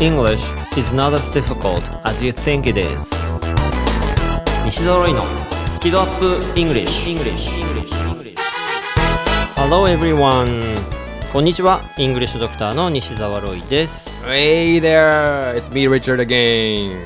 English is not as difficult as you think it is 西澤ロイのスキドアップ English, English. Hello everyone こんにちは English ドクターの西澤ロイです Hey there, it's me Richard again.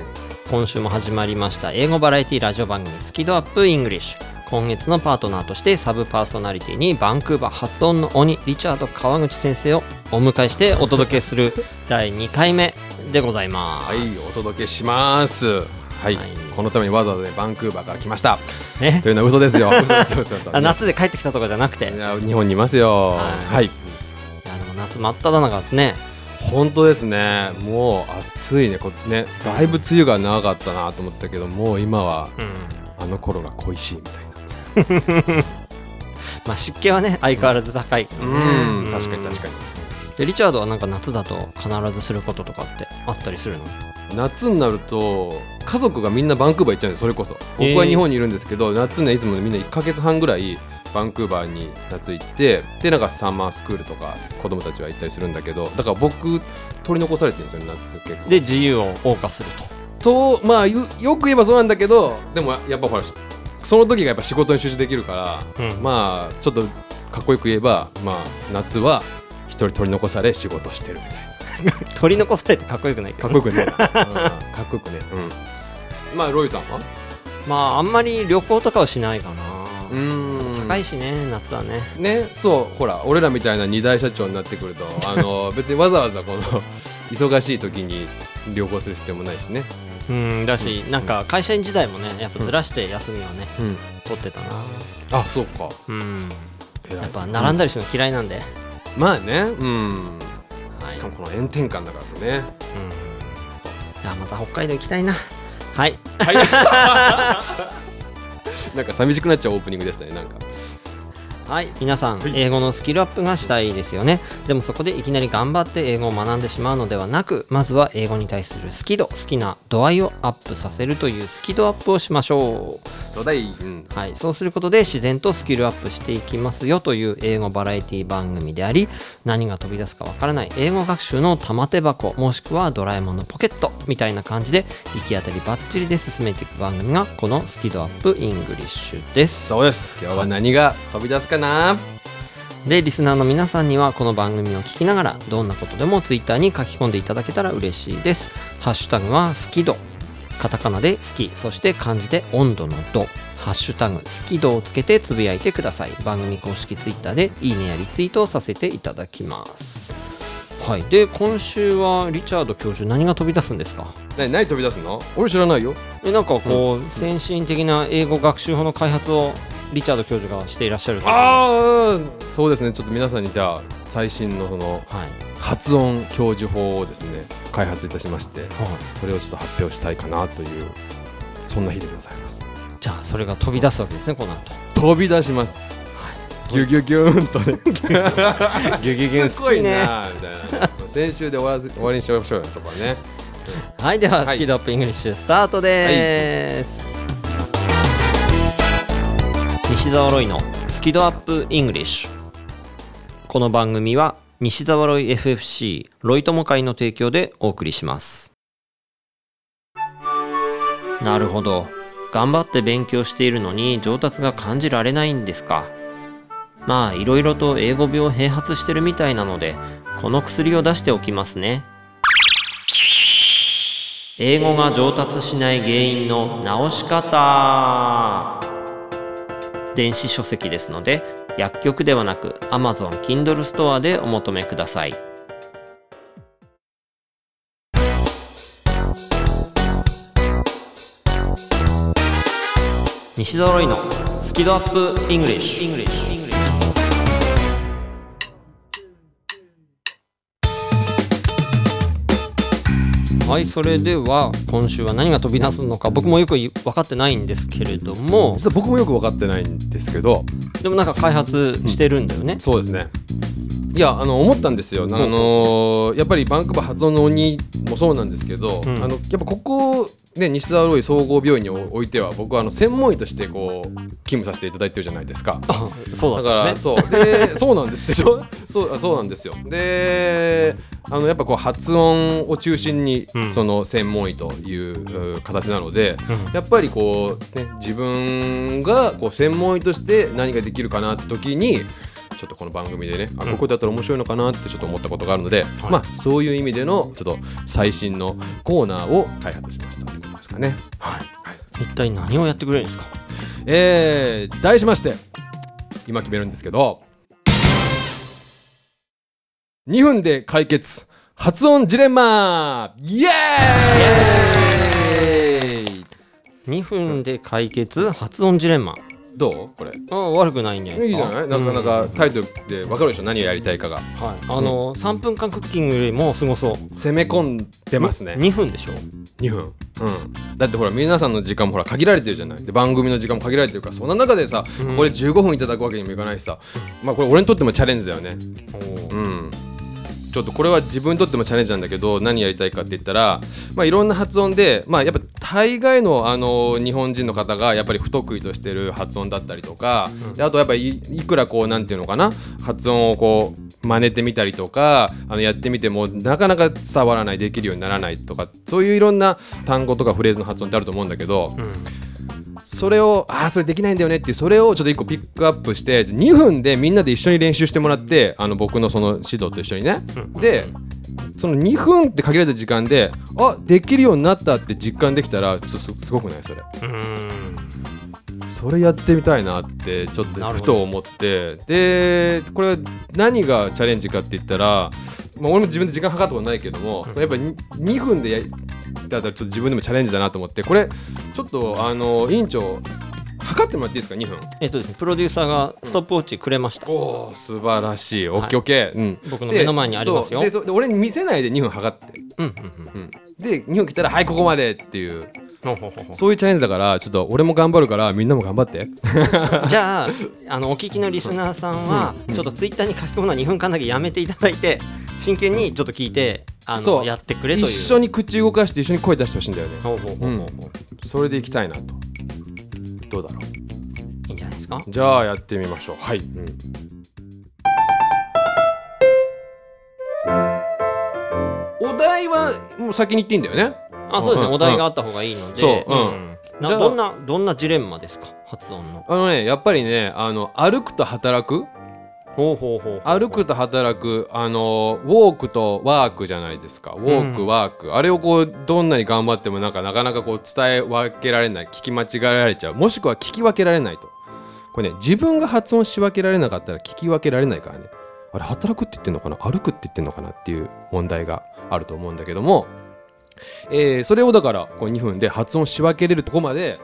今週も始まりました英語バラエティラジオ番組スキドアップ English 今月のパートナーとしてサブパーソナリティにバンクーバー発音の鬼リチャード川口先生をお迎えしてお届けする第2回目でございますはい、お届けします。はい、はいこのためにわざわざ、ね、バンクーバーから来ました。ねというのは嘘ですよ。嘘嘘ですあ夏で帰ってきたとかじゃなくていいや日本にいますよ。はいはい、やでも夏真っ只中ですね本当ですね。もう暑いね。こね、だいぶ梅雨が長かったなと思ったけど、もう今はうんあの頃が恋しいみたいな。まあ湿気はね相変わらず高い。うん、確かに確かに。でリチャードはなんか夏だと必ずすることとかってあったりするの？夏になると家族がみんなバンクーバー行っちゃうんですそれこそ。僕は日本にいるんですけど、夏ねいつもみんな1ヶ月半ぐらいバンクーバーに夏行ってでなんかサマースクールとか子供たちは行ったりするんだけどだから僕取り残されてるんですよね夏結構。で自由を謳歌すると。とまあゆよく言えばそうなんだけどでもやっぱほらその時がやっぱ仕事に集中できるから、うん。まあちょっとかっこよく言えばまあ夏は一人取り残され仕事してるみたいな。取り残されてかっこよくないけど。かっこよくね、うん。かっこよくね、うん、まあロイさんは？まああんまり旅行とかはしないかな、うん。高いしね夏はね。ねそう。ほら俺らみたいな二大社長になってくるとあの 別にわざわざこの忙しい時に旅行する必要もないしね、うんだし、なんか会社員時代もねやっぱずらして休みはね、うん、取ってたな。あそうか。うん。やっぱ並んだりするの嫌いなんで、はいまあね。うん。はい。しかもこの炎天下だからね。うん、いやまた北海道行きたいな。はい。なんか寂しくなっちゃうオープニングでしたねなんかはい。皆さん、英語のスキルアップがしたいですよね。でもそこでいきなり頑張って英語を学んでしまうのではなくまずは英語に対する好き度好きな度合いをアップさせるというスキドアップをしましょう。そうだい、うん、はい、そうすることで自然とスキルアップしていきますよという英語バラエティ番組であり何が飛び出すかわからない英語学習の玉手箱もしくはドラえもんのポケットみたいな感じで行き当たりばっちりで進めていく番組がこのスキドアップイングリッシュです。そうです。今日は何が飛び出すかな。でリスナーの皆さんにはこの番組を聞きながらどんなことでもツイッターに書き込んでいただけたら嬉しいです。ハッシュタグは好き度カタカナで好きそして漢字で温度の度。ハッシュタグ好き度をつけてつぶやいてください。番組公式ツイッターでいいねやリツイートをさせていただきます。はい。で今週はリチャード教授何が飛び出すんですか？何何飛び出すの？俺知らないよ。えなんかこう、先進的な英語学習法の開発をリチャード教授がしていらっしゃるああそうですね。ちょっと皆さんにじゃあ最新のそのはい、発音教授法をですね開発いたしましてはい。それをちょっと発表したいかなというそんな日でございます。じゃあそれが飛び出すわけですねこの後。飛び出します。ギュギュギューンとね。ギュギュギュンすごい好きねなみたいな。先週で終わらせ終わりにしましょうよそこはね。はいでは、はい。スキドアップイングリッシュスタートです、西澤ロイのスキドアップイングリッシュ。この番組は西澤ロイ FFC ロイ友会の提供でお送りします。なるほど。頑張って勉強しているのに上達が感じられないんですか。まあいろいろと英語病併発してるみたいなのでこの薬を出しておきますね。英語が上達しない原因の直し方。電子書籍ですので薬局ではなく Amazon Kindle ストアでお求めください。西揃いのスキドアップイングリッシュ。はいそれでは今週は何が飛び出すのか僕もよく分かってないんですけれども。実は僕もよく分かってないんですけど。でもなんか開発してるんだよね、そうですねいやあの思ったんですよ、あのーやっぱりバンクーバー発音の鬼もそうなんですけど、ん。あのやっぱここね西澤ロイ総合病院においては僕はあの専門医としてこう勤務させていただいてるじゃないですか。あそうだからねそう。でそうなんですでしょそうあそうなんですよ。であのやっぱこう発音を中心にうん。その専門医というう形なので、やっぱりこう、ね、自分がこう専門医として何ができるかなって時にちょっとこの番組でねあここだったら面白いのかなってちょっと思ったことがあるので、まあそういう意味でのちょっと最新のコーナーを開発しましたということですかね。はい。一体何をやってくれるんですか？えー、題しまして今決めるんですけど2分で解決発音ジレンマイエーイ！2分で解決発音ジレンマどう？これ。あ悪くないんじゃないいいじゃない？なかなかタイトルで分かるでしょ？何をやりたいかが。うんはい。あの3分間クッキングよりもすごそう。攻め込んでますね2分でしょ？2分。うん。だってほら皆さんの時間もほら限られてるじゃない？で番組の時間も限られてるからそんな中でさ、これ15分いただくわけにもいかないしさ。まあこれ俺にとってもチャレンジだよね。うん、ちょっとこれは自分にとってもチャレンジなんだけど何やりたいかって言ったら、まあ、いろんな発音で、まあ、やっぱ大概のあの日本人の方がやっぱり不得意としてる発音だったりとか、であとやっぱりいいくらこうなんていうのかな発音をこう真似てみたりとかあのやってみてもなかなか伝わらないできるようにならないとかそういういろんな単語とかフレーズの発音ってあると思うんだけど、それをああそれできないんだよねっていうそれをちょっと一個ピックアップして2分でみんなで一緒に練習してもらってあの僕のその指導と一緒にね、でその2分って限られた時間であできるようになったって実感できたらすすごくない？それ。うんそれやってみたいなってちょっとふと思って。でこれは何がチャレンジかって言ったら、まあ、俺も自分で時間計ったことないけども、そのやっぱに2分でやだったらちょっと自分でもチャレンジだなと思って。これちょっとあの委員長測ってもらっていいですか？2分。えっとですねプロデューサーがストップウォッチくれました、おお素晴らしい。オッケーオッケー、うん、僕の目の前にありますよ。でそう。でそう。で俺に見せないで2分測って、うん。うん。うん、で2分来たらはいここまでっていう。そういうチャレンジだからちょっと俺も頑張るからみんなも頑張って。じゃああのお聞きのリスナーさんは、ちょっとツイッターに書き込むのは2分間だけやめていただいて真剣にちょっと聞いてあそう。のやってくれという。一緒に口動かして一緒に声出してほしいんだよね。ほうほうほうほうほう。それでいきたいなとどうだろう？いいんじゃないですか？じゃあやってみましょう。はい、うん。お題はもう先に言っていいんだよね？あそうですね、うんお題があった方がいいので。そううん。なじゃあどんなどんなジレンマですか？発音の。あのねやっぱりねあの歩くと働くほうほうほう歩くと働くあのウォークとワークじゃないですか。ウォーク、うんワーク。あれをこうどんなに頑張ってもなんかなかなかこう伝え分けられない聞き間違えられちゃう。もしくは聞き分けられないと。これね自分が発音し分けられなかったら聞き分けられないからね。あれ働くって言ってんのかな？歩くって言ってんのかなっていう問題があると思うんだけども、えーそれをだからこう2分で発音し分けれるとこまで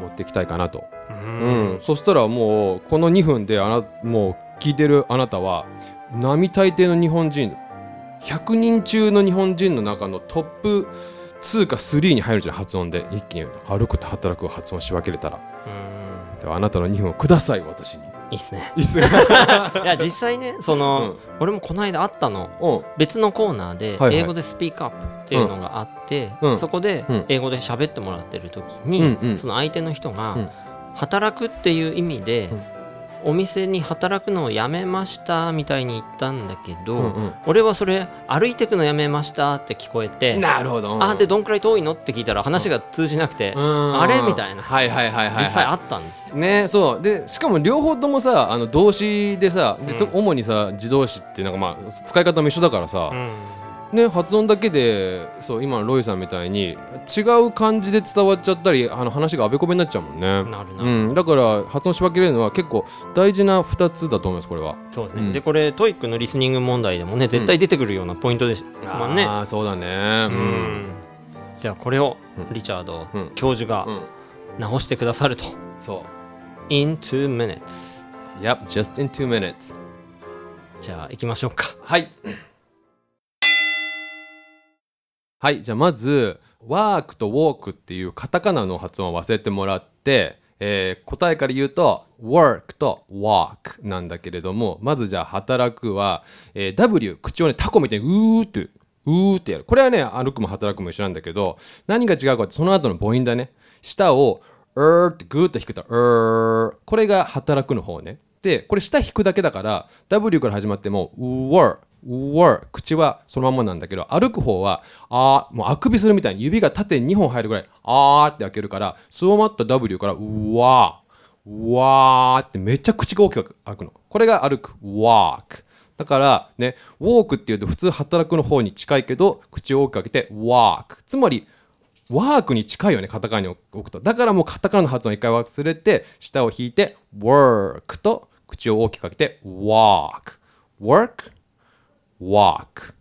持っていきたいかなと。ううん。ん、そしたらもうこの2分であなもう聞いてるあなたは並大抵の日本人100人中の日本人の中のトップ2か3に入るじゃん発音で一気に歩くと働くを発音し分けれたら。うん。ではあなたの2分をください私に。いいっすね。いいっす いや実際ねその、うん。俺もこの間あったの。うん。別のコーナーで英語でスピークアップっていうのがあって、うん。そこでうん。英語で喋ってもらってる時に、その相手の人が、うん。働くっていう意味で、うんお店に働くのをやめましたみたいに言ったんだけど、うんうん。俺はそれ歩いてくのやめましたって聞こえて、なるほど。あでどんくらい遠いの？って聞いたら話が通じなくて、うん。あれ？みたいな。はいはいはいはい、はい、実際あったんですよ。ねそう。でしかも両方ともさあの動詞でさで、とうん。主にさ自動詞ってなんかまあ使い方も一緒だからさ、うんね発音だけでそう今のロイさんみたいに違う感じで伝わっちゃったりあの話があべこべになっちゃうもんね。なるな、うん、だから発音し分けれるのは結構大事な2つだと思いますこれは。そうね、うんでこれ TOEIC のリスニング問題でもね絶対出てくるようなポイントですもんね。ああそうだね。ううんんじゃあこれをうんリチャードうん教授がうん、直してくださると。そ In two minutes う。Yep, just in two minutes. じゃあ行きましょうか。はい。はい、じゃあまず、ワークとウォークっていうカタカナの発音を忘れてもらって、えー答えから言うと work と walk なんだけれどもまずじゃあ働くは、えー W 口をねタコみたいにうーってうーってやる。これはね歩くも働くも一緒なんだけど何が違うかってその後の母音だね。舌をうーってグーッと引くとうーこれが働くの方ね。でこれ舌引くだけだから W から始まっても work work 口はそのままなんだけど歩く方はあーもうあくびするみたいに指が縦に2本入るぐらいあーって開けるからそのまった W からうわーわーってめっちゃ口が大きく開くの。これが歩く walk だからね walk っていうと普通働くの方に近いけど口を大きく開けて walk つまりワークに近いよねカタカナに置くと。だからもうカタカナの発音一回忘れて下を引いて work と口を大きく開けて walk work walk.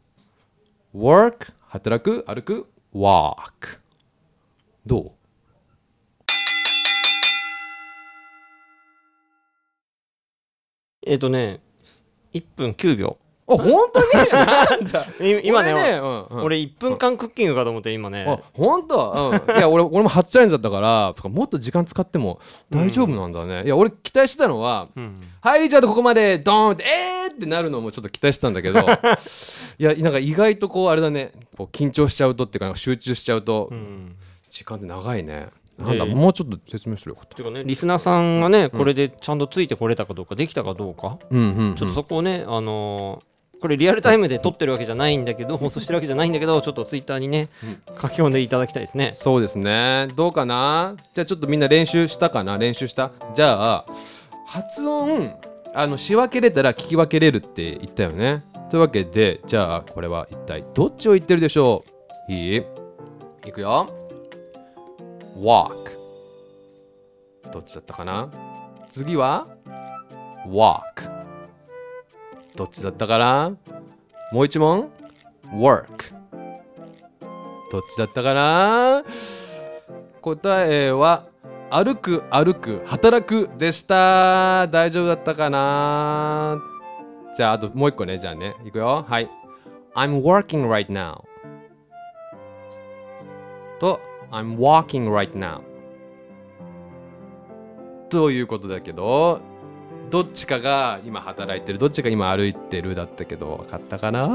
Work 働く歩く walk. どう？えっ、とね1分9秒。本当に？なんだ。い今ね俺うんうん。俺1分間クッキングかと思って今ね。あ本当、うん、いや俺俺も初チャレンジだったからかもっと時間使っても大丈夫なんだね、いや俺期待してたのは、入りちゃうとここまでドーンってえー！ってなるのもちょっと期待してたんだけど いやなんか意外とこうあれだねこう緊張しちゃうとっていうか集中しちゃうと、時間って長いね。なんだ、ええもうちょっと説明すればよかったていうかねリスナーさんがねこれでちゃんとついてこれたかどうかできたかどうか、うんうん、うん、ちょっとそこをねあのーこれリアルタイムで撮ってるわけじゃないんだけど 放送してるわけじゃないんだけどちょっとツイッターにね書き込んでいただきたいですね。そうですね。どうかな？じゃあちょっとみんな練習したかな？練習した？じゃあ発音あの仕分けれたら聞き分けれるって言ったよね。というわけでじゃあこれは一体どっちを言ってるでしょう？いいいくよ。Walk どっちだったかな？次は walk どっちだったかな？もう一問？work どっちだったかな？答えは歩く歩く働くでした。大丈夫だったかな？じゃああともう一個ね。じゃあね。いくよ。はい。I'm working right now と I'm walking right now ということだけどどっちかが今働いてるどっちが今歩いてるだったけど分かったかな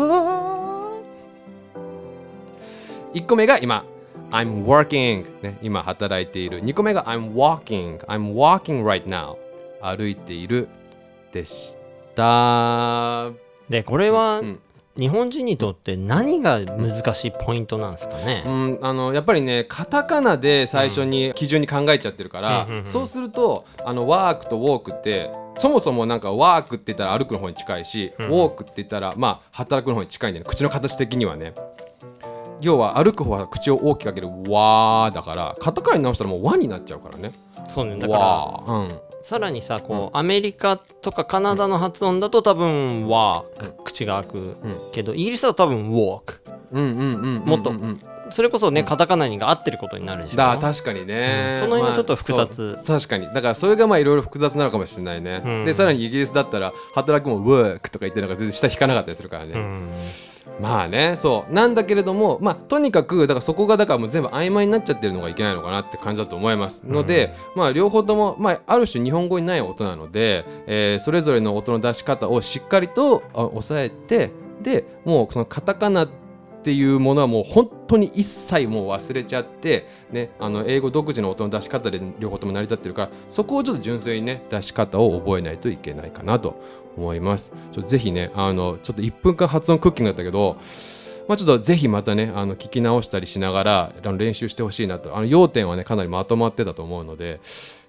？1個目が今 I'm working、ね、今働いている。2個目が I'm walking I'm walking right now 歩いているでした。でこれはうん。日本人にとって何が難しいポイントなんですかね、うん、あのやっぱりねカタカナで最初に基準に考えちゃってるから、そうするとあのワークとウォークってそもそもなんかワークって言ったら歩くの方に近いし、うん。ウォークって言ったらまあ働くの方に近いんだよね口の形的にはね。要は歩く方は口を大きく開けるわーだからカタカナに直したらもうワになっちゃうからね。そうねだからわー。うん。さらにさこう、アメリカとかカナダの発音だと多分 walk、口が開く、ん。けどイギリスだと多分うんうんもっとうんうんそれこそねカタカナにが合ってることになるでしょ。だ確かにね、うん。その辺がちょっと複雑。確かに。だからそれがまあいろいろ複雑なのかもしれないね、うん。でさらにイギリスだったら働くも work とか言ってなんか全然下引かなかったりするからね、うん。まあねそう。なんだけれどもまあとにかくだからそこがだからもう全部曖昧になっちゃってるのがいけないのかなって感じだと思います。ので、まあ両方とも、まあ、ある種日本語にない音なので、えーそれぞれの音の出し方をしっかりとあ押さえてでもうそのカタカナっていうものはもう本当に一切もう忘れちゃって、ね、あの英語独自の音の出し方で両方とも成り立ってるからそこをちょっと純粋にね出し方を覚えないといけないかなと思います。ちょぜひねあのちょっと1分間発音クッキングだったけどまあ、ちょっとぜひまたねあの聞き直したりしながらあの練習してほしいなとあの要点はねかなりまとまってたと思うので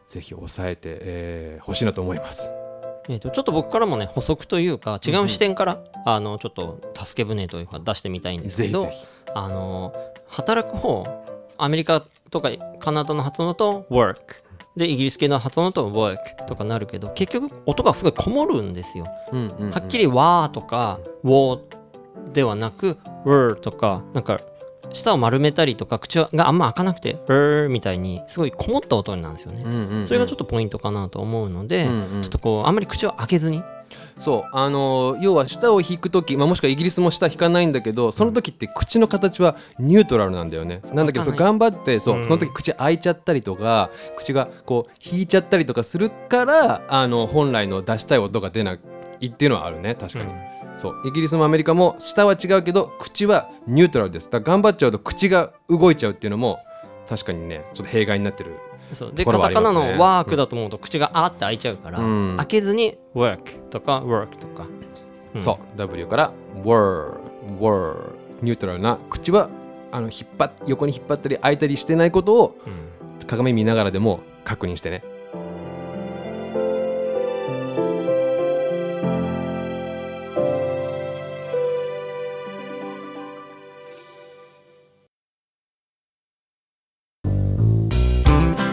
ぜひ押さえて、えー欲しいなと思います。えー、とちょっと僕からもね補足というか違う視点から、あのちょっと助け舟というか出してみたいんですけど。あの働く方アメリカとかカナダの発音だと work でイギリス系の発音だと work とかなるけど結局音がすごいこもるんですよ。うんうんうんはっきり wa とか wo ではなく were とかなんか舌を丸めたりとか口があんま開かなくて er みたいにすごいこもった音なんですよね。うんうんうん。それがちょっとポイントかなと思うので、うんうん。ちょっとこうあんまり口を開けずに。そう。あの要は舌を引く時、まあ、もしくはイギリスも舌引かないんだけどその時って口の形はニュートラルなんだよね。なんだけどそう頑張ってそう、うん。その時口開いちゃったりとか口がこう引いちゃったりとかするからあの本来の出したい音が出ないっていうのはあるね確かに、そう。イギリスもアメリカも舌は違うけど口はニュートラルです。だから頑張っちゃうと口が動いちゃうっていうのも確かにねちょっと弊害になってるそう。でところはあカタカナのワークだと思うと口があって開いちゃうから、うん。開けずに work とか work とか。そう。W から word word ニュートラルな口はあの引っ張っ横に引っ張ったり開いたりしてないことを鏡見ながらでも確認してね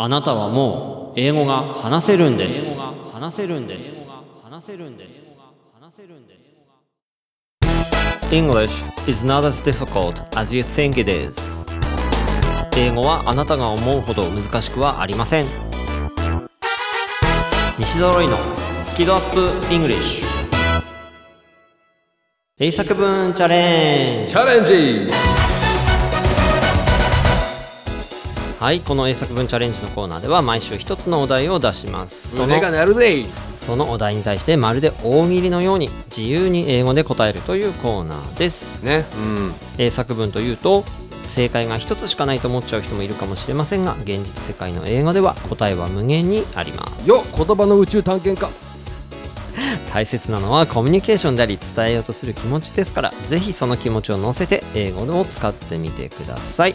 あなたはもう英語が話せるんです。話せるんです話せるんです。話せるんです English is not as difficult as you think it is. 英語はあなたが思うほど難しくはありません。西澤ロイのスキドアップ English 英作文チャレンジ。チャレンジはいこの英作文チャレンジのコーナーでは毎週一つのお題を出します。その胸が鳴るぜ。そのお題に対してまるで大喜利のように自由に英語で答えるというコーナーです。ねうん。英作文というと正解が一つしかないと思っちゃう人もいるかもしれませんが現実世界の英語では答えは無限にあります。よ言葉の宇宙探検家 大切なのはコミュニケーションであり伝えようとする気持ちですからぜひその気持ちを乗せて英語を使ってみてください。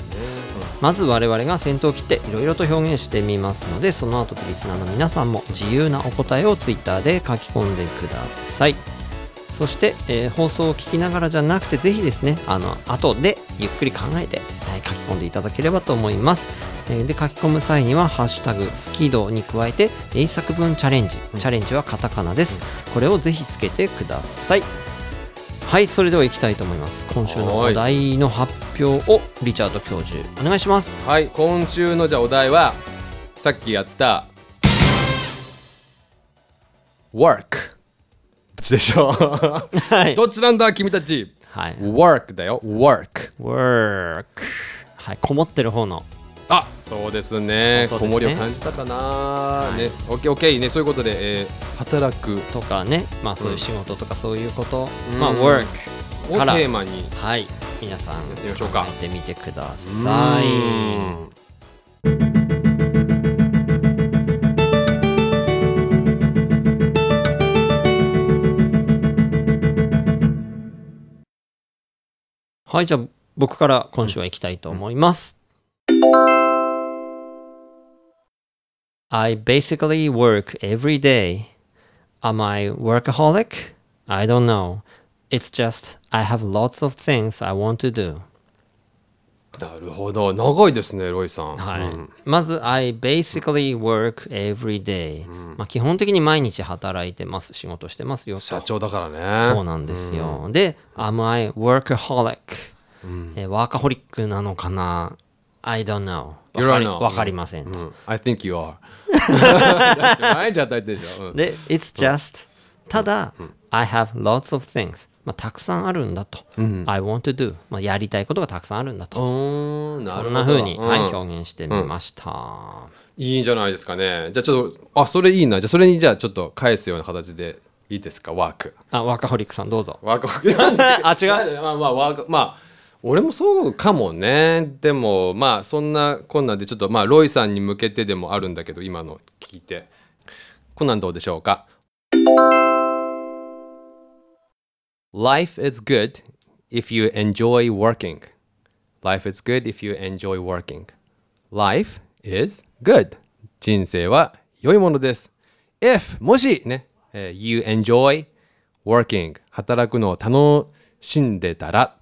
まず我々が先頭を切っていろいろと表現してみますのでその後とリスナーの皆さんも自由なお答えを Twitter で書き込んでください。そして、えー放送を聞きながらじゃなくてぜひですねあの後でゆっくり考えて、はい書き込んでいただければと思います、えーで書き込む際には「ハッシュタグスキド」に加えて英作文チャレンジ。チャレンジはカタカナです。これをぜひつけてください。はいそれでは行きたいと思います。今週のお題の発表をリチャード教授お願いします。はい今週のじゃあお題はさっきやった work ちでしょ。うはい。どっちなんだ君たち？はい。work だよ。work work はいこもってる方の。あそうですね。ね。子守を感じたかな、ね。OKOK ねそういうことで、えー働くとかねまあそういう仕事とかそういうこと、うん。まあ work をテーマに。はい。皆さんやってみてくださいはいじゃあ僕から今週は行きたいと思います、I basically work every day. Am I workaholic? I don't know. It's just I have lots of things I want to do. なるほど。長いですねロイさん、はい。うん。まず I basically work every day、まあ、基本的に毎日働いてます。仕事してますよと社長だからね。そうなんですよ、で Am I workaholic、えーワーカホリックなのかな？I don't know. わかり know わかりません、うん。I think you are. 毎日働いてるでしょ、うん。で It's just ただ、I have lots of things まあ、たくさんあるんだと、I want to do、まあ、やりたいことがたくさんあるんだと、そんな風に、はい、うん表現してみました、いいんじゃないですかね。じゃあちょっとあそれいいな。じゃあそれにじゃあちょっと返すような形でいいですか？ワーク。あワーカホリックさんどうぞ。ワークなんであ違う？まあまあワークまあ俺もそうかもね。でもまあそんなこんなんでちょっとまあロイさんに向けてでもあるんだけど今の聞いて。こんなんどうでしょうか？Life is good if you enjoy working Life is good if you enjoy working Life is good 人生は良いものです If もしね、えー You enjoy working 働くのを楽しんでたら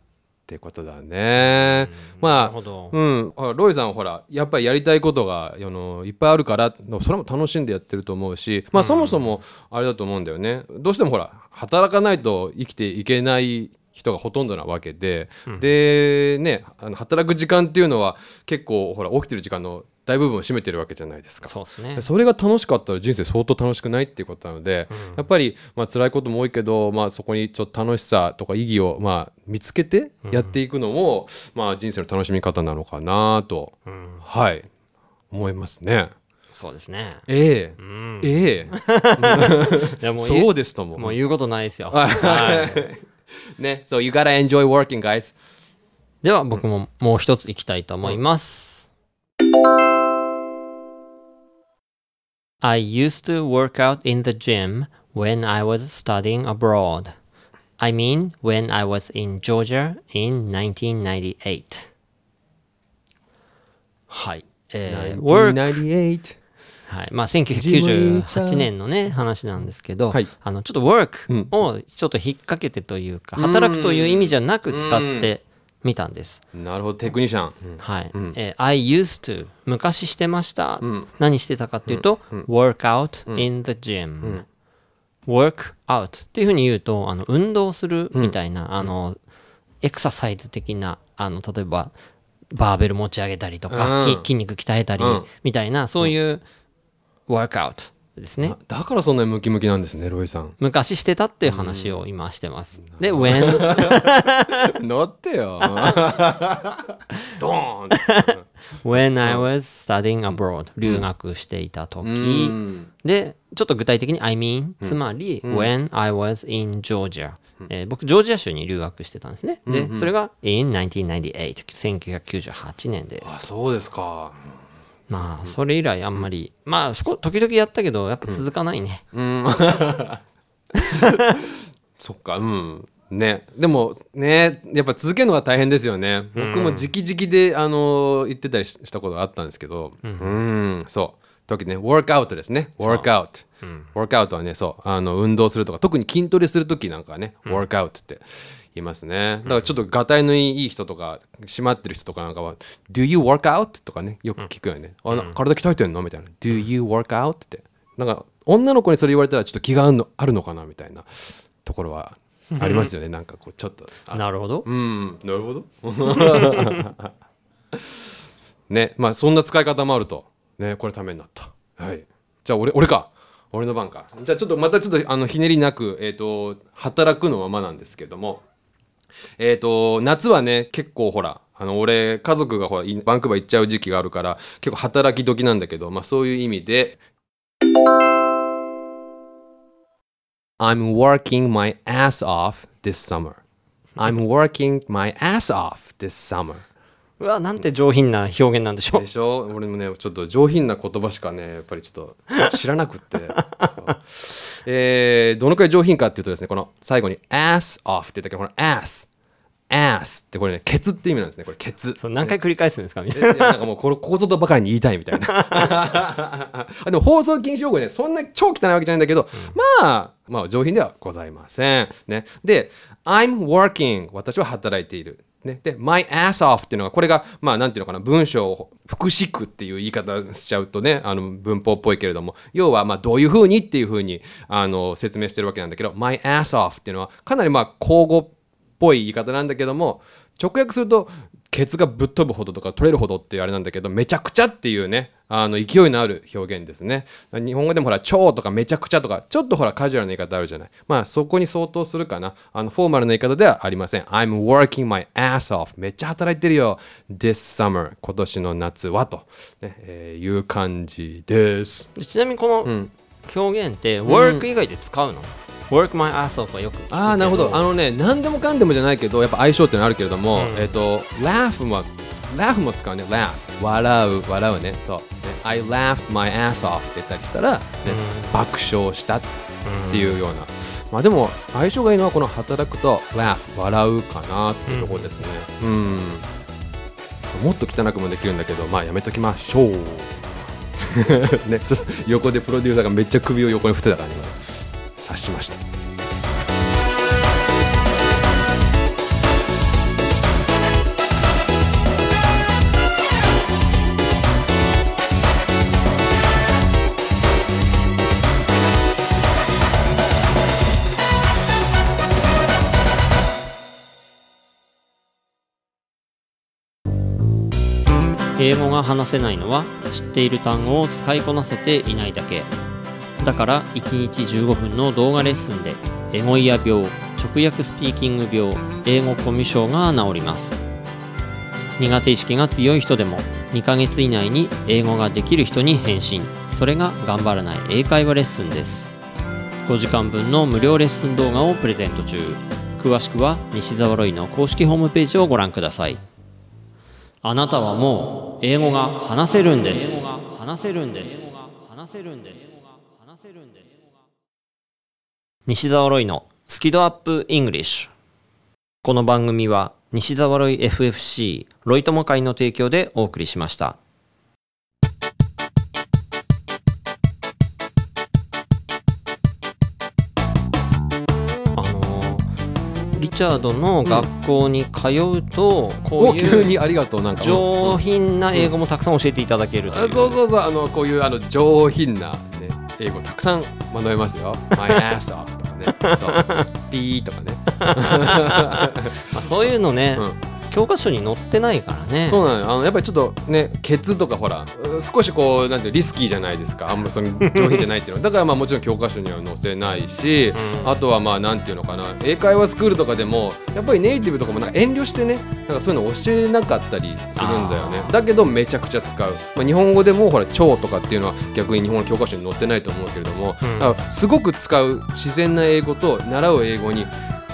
ってことだね。まあうん、ロイさんはほらやっぱりやりたいことがあのいっぱいあるからそれも楽しんでやってると思うしまあそもそもあれだと思うんだよね。どうしてもほら働かないと生きていけない人がほとんどなわけで、でねあの働く時間っていうのは結構ほら起きてる時間の大大部分を占めてるわけじゃないですか。そうですね。それが楽しかったら人生相当楽しくないっていうことなので、やっぱりまあ辛いことも多いけど、まあ、そこにちょっと楽しさとか意義をまあ見つけてやっていくのも、まあ、人生の楽しみ方なのかなと、はい。思いますね。そうですね。ええ。ええ。いやもうそうですとも。もう言うことないですよ、はい、ね、so you gotta enjoy working, guys. では僕ももう一ついきたいと思います、I used to work out in the gym when I was studying abroad. I mean, when I was in Georgia in 1998. はい。えー、work 1998はい。まあ、1998年のね、話なんですけど、はいあの、ちょっと work をちょっと引っ掛けてというか、働くという意味じゃなく使ってみたんです。なるほど、テクニシャン。はい。えー I used to 昔してました。何してたかっていうと、work out in the gym、work out っていうふうに言うと、あの、運動するみたいな、あの、エクササイズ的な、あの、例えば、バーベル持ち上げたりとか、筋肉鍛えたりみたいな、そういうワークアウトですね。だからそんなにムキムキなんですね、ロイさん。昔してたっていう話を今してます。で、when? 乗ってよ。ドーン when I was studying abroad 留学していた時、ん。でちょっと具体的に I mean つまり、when I was in Georgia、えー僕ジョージア州に留学してたんですね。で、それが in 1998 1998年であ、すそうですか。まあそれ以来あんまりまあそこ時々やったけどやっぱ続かないね、そっか、うん。ね、でもねやっぱ続けるのが大変ですよね。僕も直々で、あの言ってたりししたことがあったんですけど。うん。そう。時ねワークアウトですね。ワークアウトワークアウトはねそう。あの運動するとか特に筋トレする時なんかはねワークアウトって。言いますね。だからちょっとがたいのいい人とか締まってる人とかなんかは「Do you work out?」とかねよく聞くよね「あな体鍛えてんの?」みたいな「Do you work out?」って。なんか女の子にそれ言われたらちょっと気があるのあるのかな？みたいなところはありますよね。なんかこうちょっとあなるほど、うん。なるほど。ねまあそんな使い方もあるとねこれためになった。はい。じゃあ俺俺か。俺の番か。じゃあちょっとまたちょっとあのひねりなくえっ、と働くのままなんですけどもえっ、と夏はね結構ほらあの俺家族がほらバンクーバー行っちゃう時期があるから結構働き時なんだけどまあそういう意味で。I'm working my ass off this summer. I'm working my ass off this summer. うわなんて上品な表現なんでしょう。でしょ？俺もねちょっと上品な言葉しかねやっぱりちょっと知らなくって。えーどのくらい上品かっていうとですねこの最後に ass off って言ったけ？どこの ass ass ってこれねケツって意味なんですねこれケツ。そう何回繰り返すんですか？みたいいやなんかもうこれここぞとばかりに言いたいみたいな。あでも放送禁止用語ねそんな超汚いわけじゃないんだけど、まあまあ上品ではございません。ね。で I'm working 私は働いているね、で、my ass off っていうのが、これが、まあ、なんていうのかな、文章を複式っていう言い方しちゃうとね、あの、文法っぽいけれども、要は、まあ、どういうふうにっていうふうに、あの、説明してるわけなんだけど、my ass off っていうのは、かなりまあ、口語っぽい言い方なんだけども直訳するとケツがぶっ飛ぶほどとか取れるほどっていうあれなんだけどめちゃくちゃっていうねあの勢いのある表現ですね。日本語でもほら超とかめちゃくちゃとかちょっとほらカジュアルな言い方あるじゃない。まあそこに相当するかな。あのフォーマルな言い方ではありません。I'm working my ass off めっちゃ働いてるよ。This summer 今年の夏はと、ねえーいう感じです。なちなみにこの表現って work 以外で使うの、work my ass off はよくああなるほど。あのね何でもかんでもじゃないけどやっぱ相性ってのあるけれども、えっ、と laugh も laugh も使うね。laugh 笑う笑うね。そう。ね I laughed my ass off って言ったりしたら、ね爆笑したっていうような、まあでも相性がいいのはこの働くと laugh 笑うかなっていうところですね。うん。もっと汚くもできるんだけどまあやめときましょう。ねちょっと横でプロデューサーがめっちゃ首を横に振ってたからね今察しました。英語が話せないのは知っている単語を使いこなせていないだけだから1日15分の動画レッスンでエゴイヤ病直訳スピーキング病英語コミュ障が治ります。苦手意識が強い人でも2ヶ月以内に英語ができる人に返信それが頑張らない英会話レッスンです。5時間分の無料レッスン動画をプレゼント中。詳しくは西澤ロイの公式ホームページをご覧ください。あなたはもう英語が話せるんです。話せるんです話せるんです。せるんです。西澤ロイのスキドアップイングリッシュ。この番組は西澤ロイ FFC ロイ友会の提供でお送りしました。あのーリチャードの学校に通うと、こおういう急にありがとうなんか。上品な英語もたくさん教えていただけるという。あそうそうそう。あのこういうあの上品な、ね、英語たくさん学べますよ。My ass off とかね。そうピーとかね。まあ、そういうのね、うん教科書に載ってないからね。そうなのよ。あのやっぱりちょっとねケツとかほらうん少しこうなんていうリスキーじゃないですか。あんまその上品じゃないっていうの。は だからまあもちろん教科書には載せないし、うんあとはまあなんていうのかな。英会話スクールとかでもやっぱりネイティブとかもなんか遠慮してねなんかそういうの教えなかったりするんだよね。あだけどめちゃくちゃ使う、まあ、日本語でもほら超とかっていうのは逆に日本の教科書に載ってないと思うけれども、うん。すごく使う自然な英語と習う英語に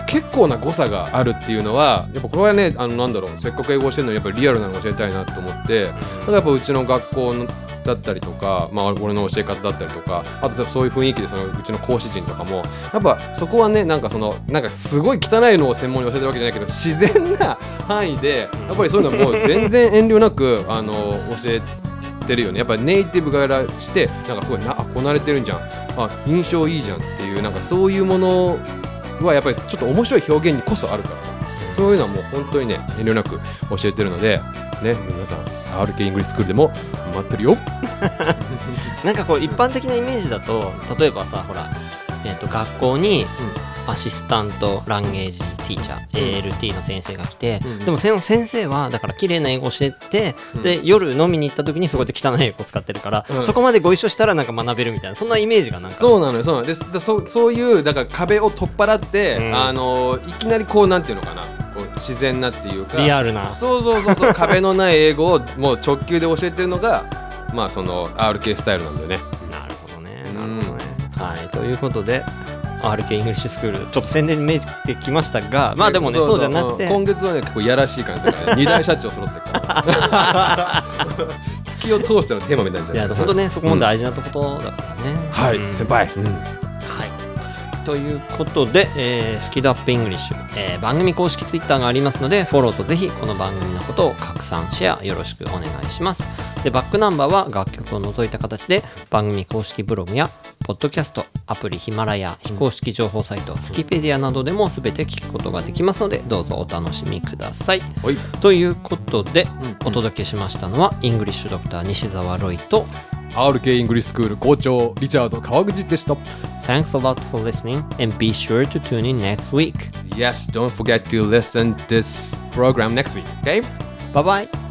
結構な誤差があるっていうのはやっぱこれはねあのなんだろうせっかく英語をしてるのにやっぱりリアルなの教えたいなと思ってだからやっぱうちの学校のだったりとか、まあ、俺の教え方だったりとかあとさそういう雰囲気でそのうちの講師陣とかもやっぱそこはねなんかそのなんかすごい汚いのを専門に教えてるわけじゃないけど自然な範囲でやっぱりそういうのもう全然遠慮なくあの教えてるよね。やっぱりネイティブからしてなんかすごいなあこなれてるんじゃん。あ印象いいじゃんっていうなんかそういうものはやっぱりちょっと面白い表現にこそあるから。さそういうのはもう本当にね遠慮なく教えてるのでね皆さん RK イングリスクールでも待ってるよ。なんかこう一般的なイメージだと例えばさほら、えー、と学校にアシスタントランゲージティーチャー、ALT の先生が来て、うんでもその先生はだから綺麗な英語をしてて、うん。で夜飲みに行った時にそこで汚い英語を使ってるから、うん。そこまでご一緒したらなんか学べるみたいなそんなイメージがなんか。そうなのよそう。なのですだそうそういうだから壁を取っ払って、うん。あのいきなりこうなんていうのかなこう自然なっていうかリアルな。そうそうそうそう壁のない英語をもう直球で教えてるのがまあその RK スタイルなんだよね。なるほどねうん。なるほどね、はいということで RK イングリッシュスクールちょっと宣伝に見えてきましたがまあでもねそうじゃなくて。うん今月はね結構いやらしい感じだから、ね、二大社長揃ってるから。月を通してのテーマみたいにないや本当ねそこも大事なとことだからね、はい、うん。先輩、はい。ということで、えースキドアップイングリッシュ、えー番組公式ツイッターがありますので、フォローとぜひこの番組のことを拡散、シェアよろしくお願いします。で、バックナンバーは楽曲を除いた形で番組公式ブログや、ポッドキャスト、アプリヒマラヤ、非公式情報サイト、スキペディアなどでも全て聞くことができますので、どうぞお楽しみください。はいということで、うんお届けしましたのは、イングリッシュドクター西澤ロイと、RK イングリッシュスクール校長リチャード川口でした Thanks a lot for listening and be sure to tune in next week. Yes don't forget to listen this program next week okay? Bye bye.